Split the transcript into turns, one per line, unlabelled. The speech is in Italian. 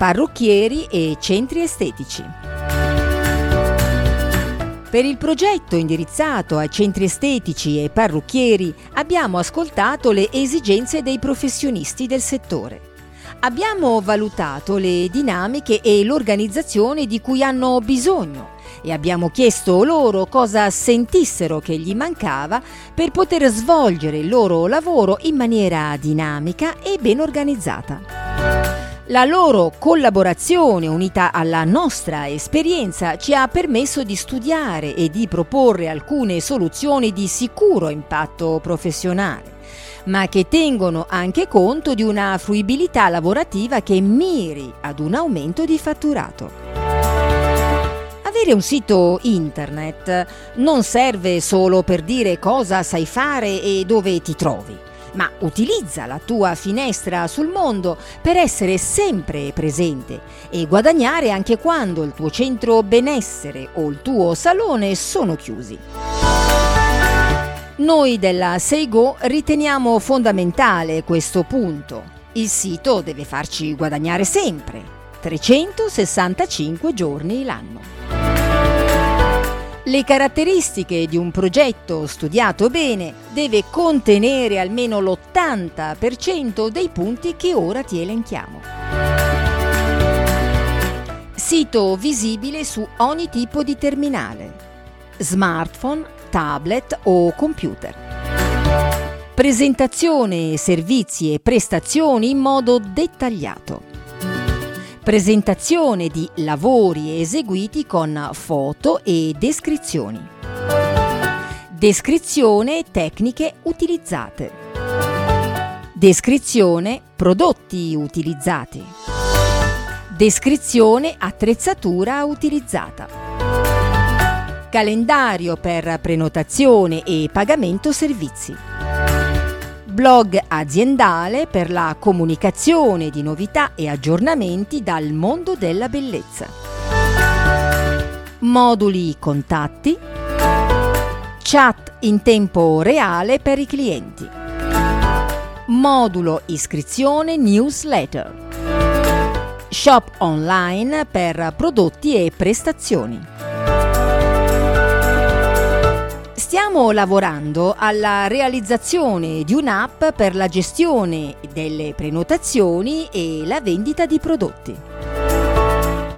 parrucchieri e centri estetici. Per il progetto indirizzato ai centri estetici e parrucchieri abbiamo ascoltato le esigenze dei professionisti del settore. Abbiamo valutato le dinamiche e l'organizzazione di cui hanno bisogno e abbiamo chiesto loro cosa sentissero che gli mancava per poter svolgere il loro lavoro in maniera dinamica e ben organizzata. La loro collaborazione unita alla nostra esperienza ci ha permesso di studiare e di proporre alcune soluzioni di sicuro impatto professionale, ma che tengono anche conto di una fruibilità lavorativa che miri ad un aumento di fatturato. Avere un sito internet non serve solo per dire cosa sai fare e dove ti trovi ma utilizza la tua finestra sul mondo per essere sempre presente e guadagnare anche quando il tuo centro benessere o il tuo salone sono chiusi. Noi della Seigo riteniamo fondamentale questo punto. Il sito deve farci guadagnare sempre, 365 giorni l'anno. Le caratteristiche di un progetto studiato bene deve contenere almeno l'80% dei punti che ora ti elenchiamo. Sito visibile su ogni tipo di terminale, smartphone, tablet o computer. Presentazione, servizi e prestazioni in modo dettagliato presentazione di lavori eseguiti con foto e descrizioni. Descrizione tecniche utilizzate. Descrizione prodotti utilizzati. Descrizione attrezzatura utilizzata. Calendario per prenotazione e pagamento servizi blog aziendale per la comunicazione di novità e aggiornamenti dal mondo della bellezza. Moduli contatti. Chat in tempo reale per i clienti. Modulo iscrizione newsletter. Shop online per prodotti e prestazioni. Stiamo lavorando alla realizzazione di un'app per la gestione delle prenotazioni e la vendita di prodotti.